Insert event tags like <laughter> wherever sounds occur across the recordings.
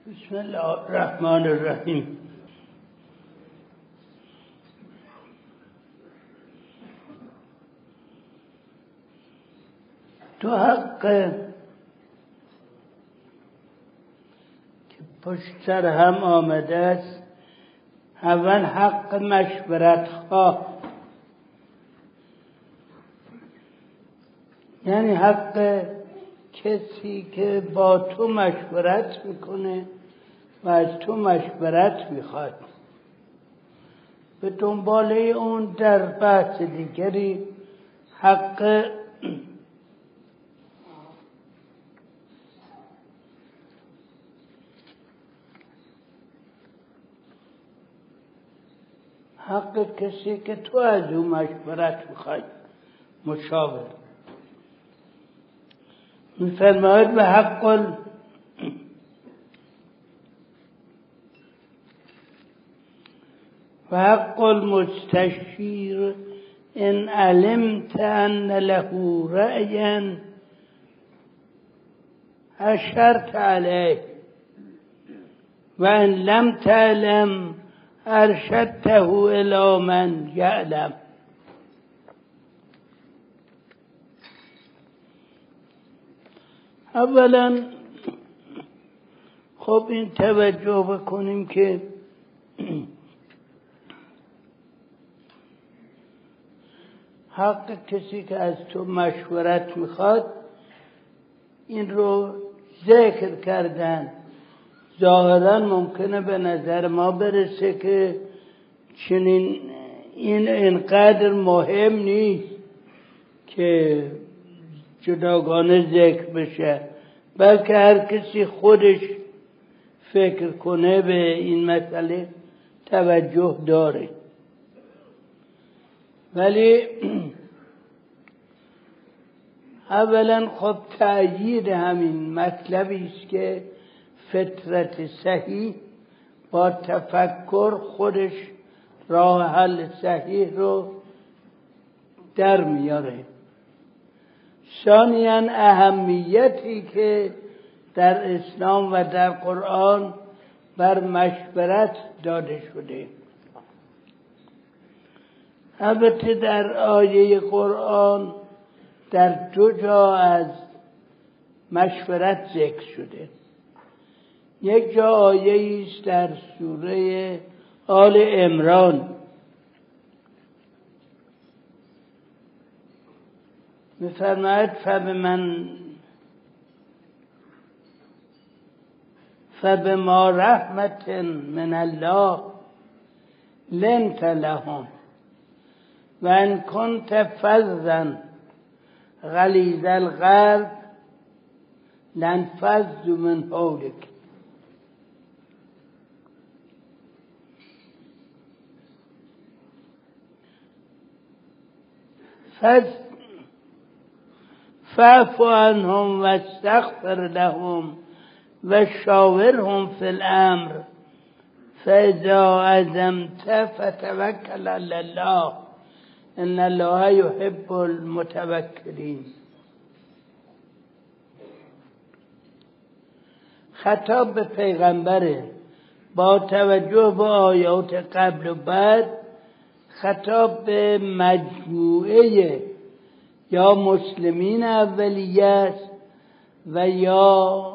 بسم الله الرحمن الرحیم. تو حق که پشت سر هم آمده است اول حق مشورت خواه یعنی حق کسی که با تو مشورت می‌کنه و از تو مشورت می‌خواد. به دنباله اون در بحث دیگری حق حق کسی که تو از او مشورت می‌خوای مشاور. فالمحب حق فحق المستشير إن علمت أن له رأيا أشرت عليه وإن لم تعلم أرشدته إلى من يعلم. اولا خب این توجه بکنیم که حق کسی که از تو مشورت می‌خواد این رو ذکر کردن. ظاهرا ممکنه به نظر ما برسه که چنین این اینقدر مهم نیست که جداگانه ذکر بشه بلکه هر کسی خودش فکر کنه به این مسئله توجه داره. ولی <clears throat> اولا خب تأیید همین مطلبی است که فطرت صحیح با تفکر خودش راه حل صحیح رو در میاره. ثانیا اهمیتی که در اسلام و در قرآن بر مشورت داده شده. البته در آیه قرآن در دو جا از مشورت ذکر شده. یک جا آیه است در سوره آل امران میفرماید فبمن فبما رحمت من الله لنت لهم و ان كنت فظا غلیظ القلب لانفضوا من حولك فاعف عنهم واستغفر لهم وشاورهم في الامر. فاذا عزمت فتوكل على الله. ان الله يحب المتوكلين خطاب به پیغمبره با توجه به آیات قبل و بعد خطاب به مجموعه یا مسلمین اولیه است و یا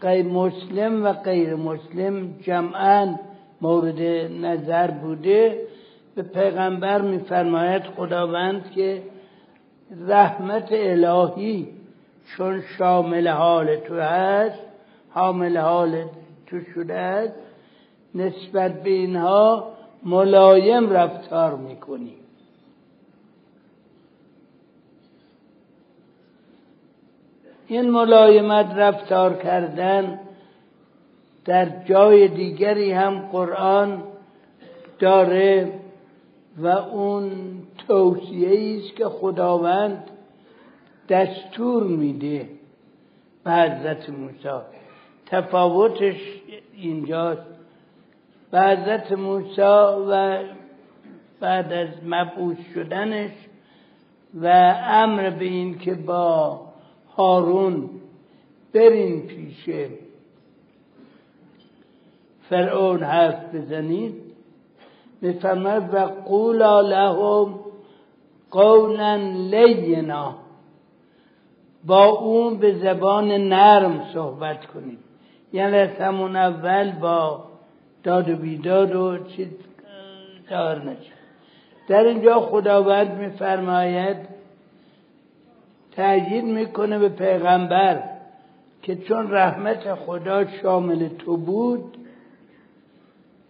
غیر مسلم و غیر مسلم جمعا مورد نظر بوده. به پیغمبر میفرماید خداوند که رحمت الهی چون شامل حال تو هست حامل حال تو شده است نسبت به اینها ملایم رفتار می‌کنی. این ملایمت رفتار کردن در جای دیگری هم قرآن داره و اون توصیه است که خداوند دستور میده به حضرت موسی. تفاوتش اینجاست. به حضرت موسی و بعد از مبعوث شدنش و امر به این که با هارون برین پیش فرعون حرف بزنید. میفرماید و قولا لهم قولا لینا. با اون به زبان نرم صحبت کنید. یعنی از همون اول با داد و بیداد و چیز کار نشه. در اینجا خداوند میفرماید تأکید می‌کنه به پیغمبر که چون رحمت خدا شامل تو بود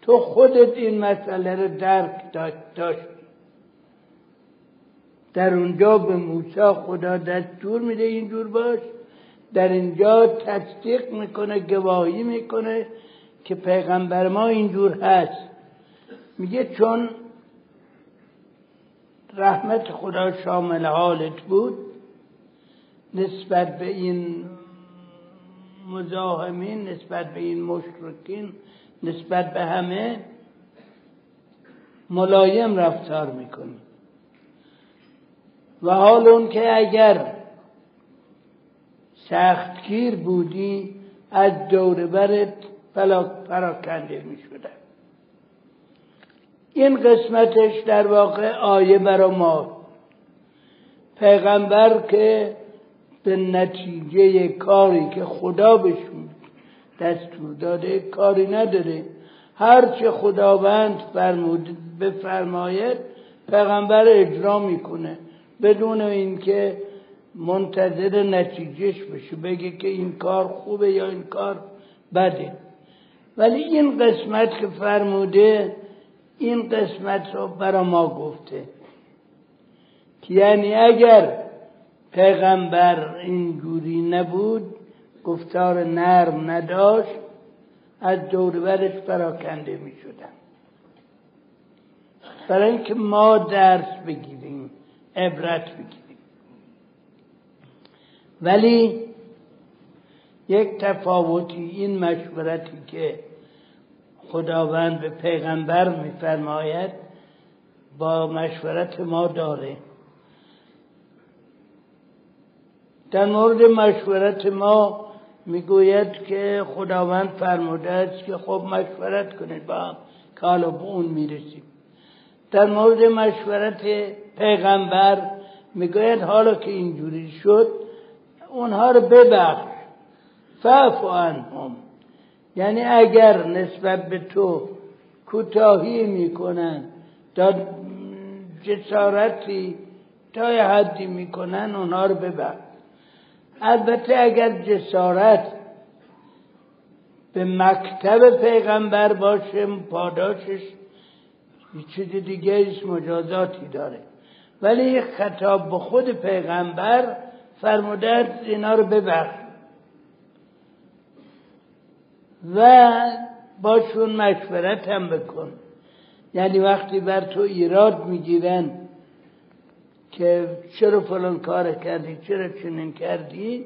تو خودت این مسئله رو درک داشت. در اونجا به موسی خدا دستور میده اینجور باش. در اینجا تصدیق می‌کنه گواهی می‌کنه که پیغمبر ما اینجور هست. میگه چون رحمت خدا شامل حالت بود نسبت به این مزاحمین نسبت به این مشرکین نسبت به همه ملایم رفتار می‌کنی و حال اون که اگر سختگیر بودی از دور برت پراکنده می شده این قسمتش در واقع آیه برا ما. پیغمبر که به نتیجه کاری که خدا بهشون دستور داده کاری نداره. هرچه خداوند فرمود بفرماید پیغمبر اجرا می‌کنه. بدون اینکه منتظر نتیجهش بشه. بگه که این کار خوبه یا این کار بده. ولی این قسمت که فرموده این قسمت رو برا ما گفته. یعنی اگر پیغمبر اینجوری نبود گفتار نرم نداشت از دوربرش پراکنده می شدن برای اینکه ما درس بگیریم عبرت بگیریم. ولی یک تفاوتی این مشورتی که خداوند به پیغمبر میفرماید با مشورت ما داره. در مورد مشورت ما می‌گوید که خداوند فرموده است که خب مشورت کنید با هم که حالا به اون می‌رسیم. در مورد مشورت پیغمبر می‌گوید حالا که اینجوری شد اونها رو ببخش. فعفو عنهم. یعنی اگر نسبت به تو کوتاهی می‌کنن تا جسارتی تا حدی می‌کنن اونها رو ببخش. البته اگر جسارت به مکتب پیغمبر باشه پاداشش یه چیز دیگه مجازاتی داره. ولی خطاب به خود پیغمبر فرموده اینا رو ببخش و باشون مشورت هم بکن. یعنی وقتی بر تو ایراد می‌گیرن که چرا فلان کار کردی چرا چنین کردی؟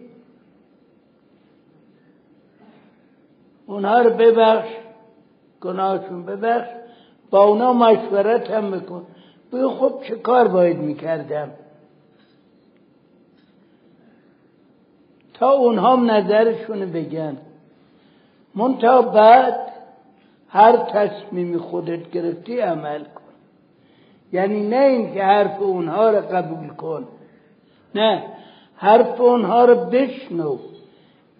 اونها رو ببخش گناهشون ببخش با اونا مشورت هم بکن. بگو خب چه کار باید می‌کردم؟ تا اونها هم نظرشون بگن. منتها بعد هر تصمیم خودت گرفتی عمل کن. یعنی نه اینکه حرف اونها رو قبول کن نه حرف اونها رو بشنو.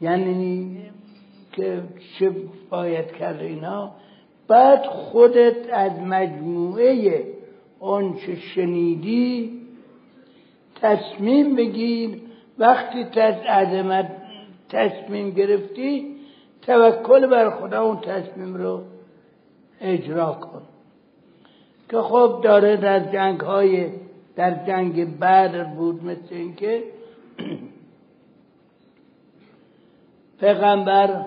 یعنی که چه باید کرد اینا؟ بعد خودت از مجموعه آنچه شنیدی تصمیم بگیر. وقتی عظمت تصمیم گرفتی توکل بر خدا اون تصمیم رو اجرا کن. که خب داره در جنگ های در جنگ بدر بود مثل اینکه <clears throat> پیغمبر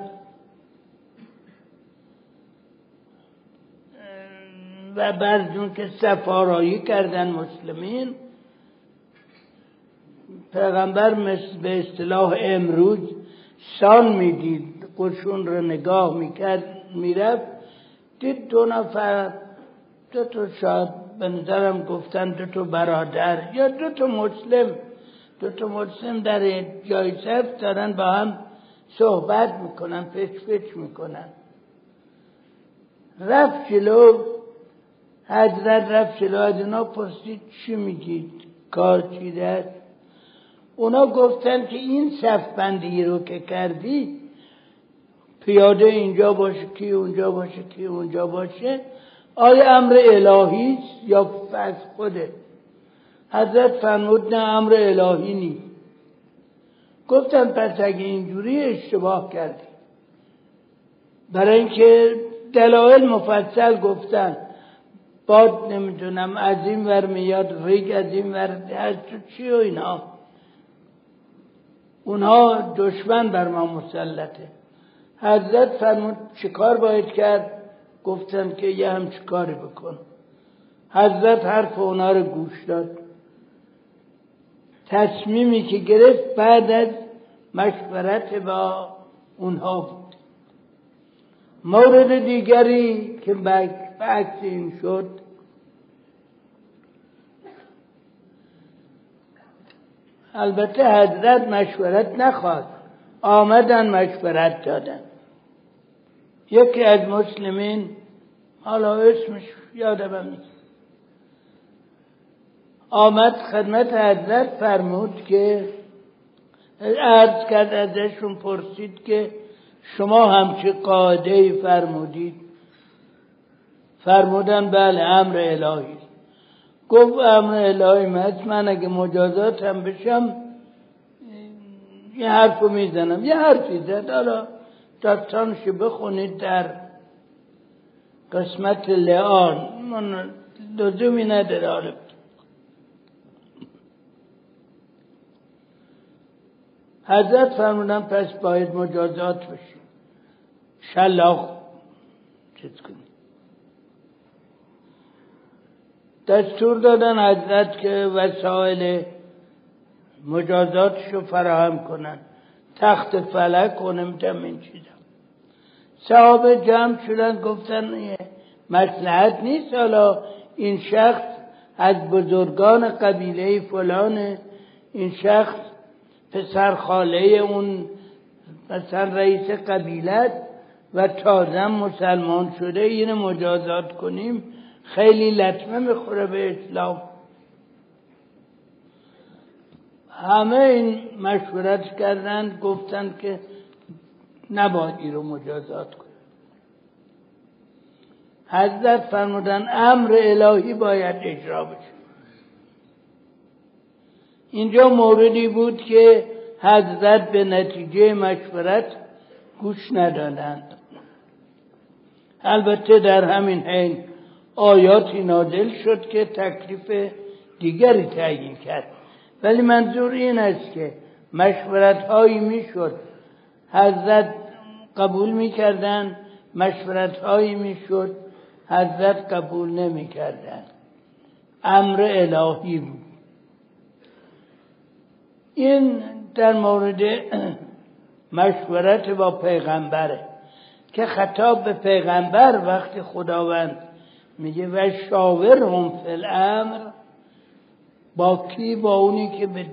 و بعد که سفارایی کردن مسلمین پیغمبر مثل به اصطلاح امروز سان می‌دید قشون رو نگاه می‌کرد می‌رفت دید دو نفر دو تا شاید به نظرم گفتن دو تا برادر یا دو تا مسلم دو تا مسلم در جای صرف دارن با هم صحبت می‌کنن پچ پچ می‌کنن. رفت جلو حضرت رفت جلو از اونا پرسید چی میگید کار چی است اونا گفتن که این صف بندی رو که کردی پیاده اینجا باشه کی اونجا باشه کی اونجا باشه. آیا امر الهی یا از خوده؟ حضرت فرمود نه امر الهی نیست. گفتن پس اگه اینجوری اشتباه کردی. برای اینکه دلایل مفصل گفتن. باد نمی‌دونم از این ور میاد ریگ از این ور تو چی و اینا. اونها دشمن بر ما مسلطه. حضرت فرمود چیکار باید کرد؟ گفتن که یه هم کاری بکن. حضرت حرف اونا رو گوش داد. تصمیمی که گرفت بعد از مشورت با اونها بود. مورد دیگری که بعد این شد البته حضرت مشورت نخواد آمدن مشورت دادن. یکی از مسلمین حالا اسمش یادم نیست. آمد خدمت حضرت فرمود که عرض کرد ازشون پرسید که شما همچه قاعده فرمودید. فرمودن بله امر الهی. گفت امر الهی من من اگه مجازاتم بشم یه حرفو می‌زنم یه حرفی زد. داستانش بخونید در قسمت لعان من لزومی نداره حضرت فرمودن پس باید مجازات بشی شلاق چیز کنی دستور دادن حضرت که وسایل مجازاتشو فراهم کنن. تخت فلک و نمی‌تونم این چیزا. صحابه جمع شدن گفتن مسلحت نیست. حالا این شخص از بزرگان قبیله فلانه این شخص پسر خاله اون مثلا رئیس قبیلت و تازه مسلمان شده. اینو مجازات کنیم. خیلی لطمه می‌خوره به اسلام. همه این مشورت کردن گفتن که نباید این رو مجازات کنیم حضرت فرمودن امر الهی باید اجرا بشه. اینجا موردی بود که حضرت به نتیجه مشورت گوش ندادند. البته در همین حین آیاتی نازل شد که تکلیف دیگری تعیین کرد. ولی منظور این است که مشورت هایی می‌شد. حضرت قبول می‌کردن مشورت هایی می‌شد حضرت قبول نمی‌کردن. امر الهی بود. این در مورد مشورت با پیغمبره که خطاب به پیغمبر وقتی خداوند میگه و شاور هم فی الامر با کی با اونی که به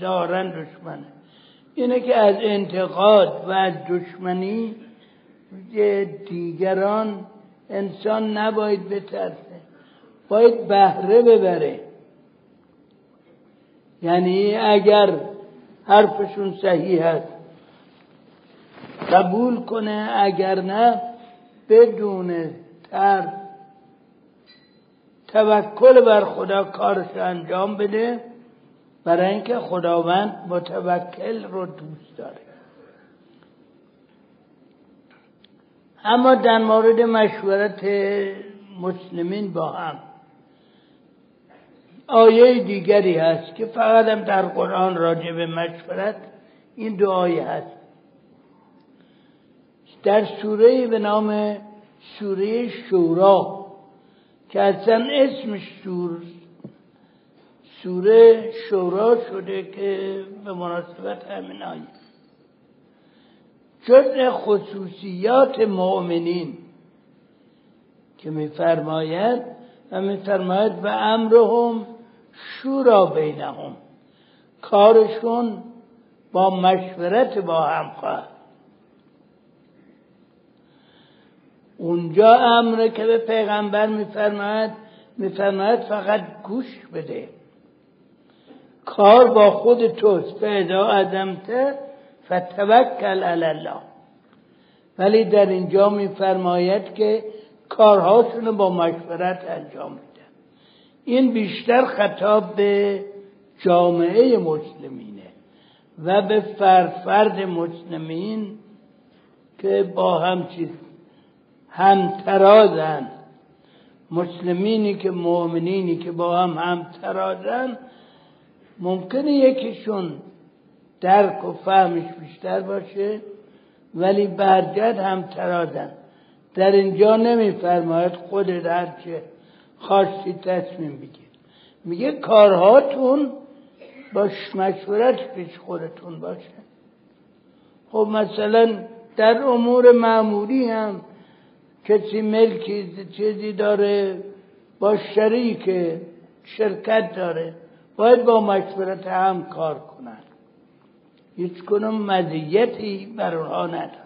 دارن دشمنه. اینه که از انتقاد و از دشمنی دیگران انسان نباید بترسه. باید بهره ببره. یعنی اگر حرفشون صحیح هست قبول کنه اگر نه بدون تر توکل بر خدا کارش انجام بده برای اینکه خداوند متوکل رو دوست داره. اما در مورد مشورت مسلمین با هم. آیه دیگری هست که فقط هم در قرآن راجع به مشورت این آیه هست. در سوره به نام سوره شورا. که اصلا اسمش سور سوره شورا شده که به مناسبت همین آیه. جز خصوصیات مؤمنین که میفرماید و میفرماید به امرهم شورا بینهم کارشون با مشورت با هم خواهد. اونجا امره که به پیغمبر میفرماید میفرماید فقط گوش بده. کار با خود توست. پیدا ادمته فتوکل علی الله. ولی در اینجا میفرماید که کارهاشون با مشورت انجام میدن این بیشتر خطاب به جامعه مسلمینه و به فرد فرد مسلمین که با هم چیز ترازن مسلمینی که مؤمنینی که با هم هم ترازن ممکنه یکیشون درک و فهمش بیشتر باشه ولی برجد هم ترازن در اینجا نمیفرماید خود هرچه خواستی تصمیم بگیر. میگه کارهاتون با مشورت پیش خودتون باشه. خب مثلا در امور معمولی هم کسی ملکی چیزی داره با شریک شرکت داره باید با مشورت هم کار کنن. هیچ کنم مزیتی بر اونها ندارن.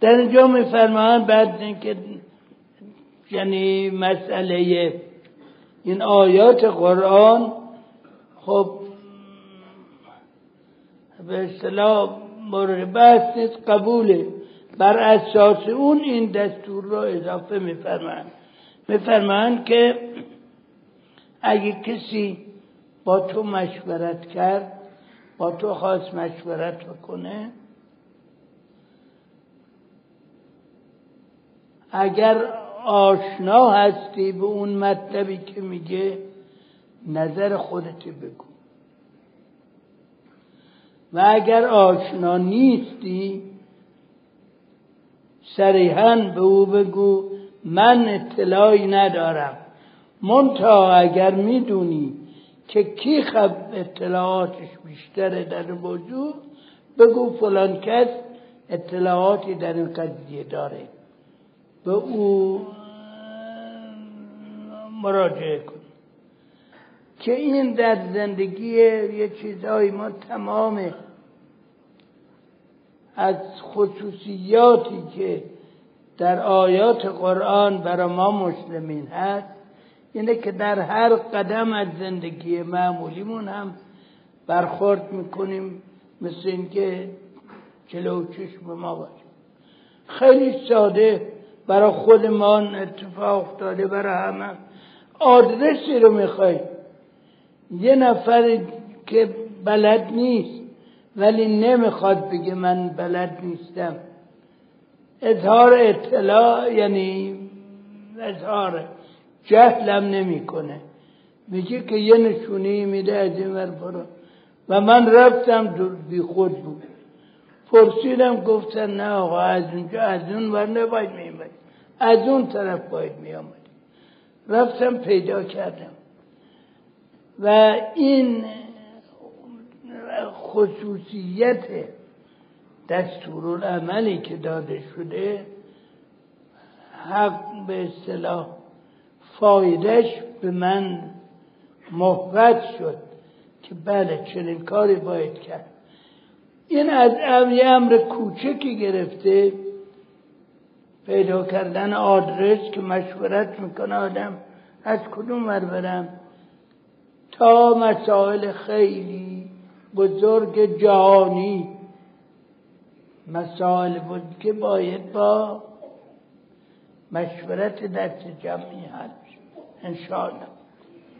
در اینجا میفرمایند بعد اینکه یعنی مسئله این آیات قرآن خب به اصطلاح مورد بحث نیست قبوله. بر اساس اون این دستور را اضافه میفرمایند میفرمایند که اگه کسی با تو مشورت کرد با تو خواست مشورت بکنه اگر آشنا هستی به اون مطلبی که میگه نظر خودت بگو. و اگر آشنا نیستی صریحا به او بگو من اطلاعی ندارم. منتها اگر می‌دونی که کی خب اطلاعاتش بیشتره در موضوع بگو فلان کس اطلاعاتی در این قضیه داره. به او مراجعه کن. که این در زندگی یه چیزهایی ما تمام از خصوصیاتی که در آیات قرآن برای ما مسلمین هست اینه که در هر قدم از زندگی معمولیمون هم برخورد می‌کنیم مثل اینکه جلو چشم ما باشه خیلی ساده برای خودمان اتفاق افتاده برای همه. آدرسی رو می‌خوای. یه نفر که بلد نیست ولی نمی‌خواد بگه من بلد نیستم. اظهار اطلاع یعنی اظهار جهلم نمی‌کنه. میگه که یه نشونی میده از این ور برو. و من رفتم بی خود بود. پرسیدم گفتن نه آقا از اونجا از اون ور نباید میمد از اون طرف باید میامد رفتم پیدا کردم. و این خصوصیت دستورالعملی که داده شده حق به اصطلاح فایدهش به من محبت شد که بله چنین کاری باید کرد. این از یه امر کوچکی گرفته پیدا کردن آدرس که مشورت می‌کنه آدم از کدوم ور برم؟ تا مسائل خیلی بزرگ جهانی. مسائل بود که باید با مشورت دست جمعی حل انشاءالله.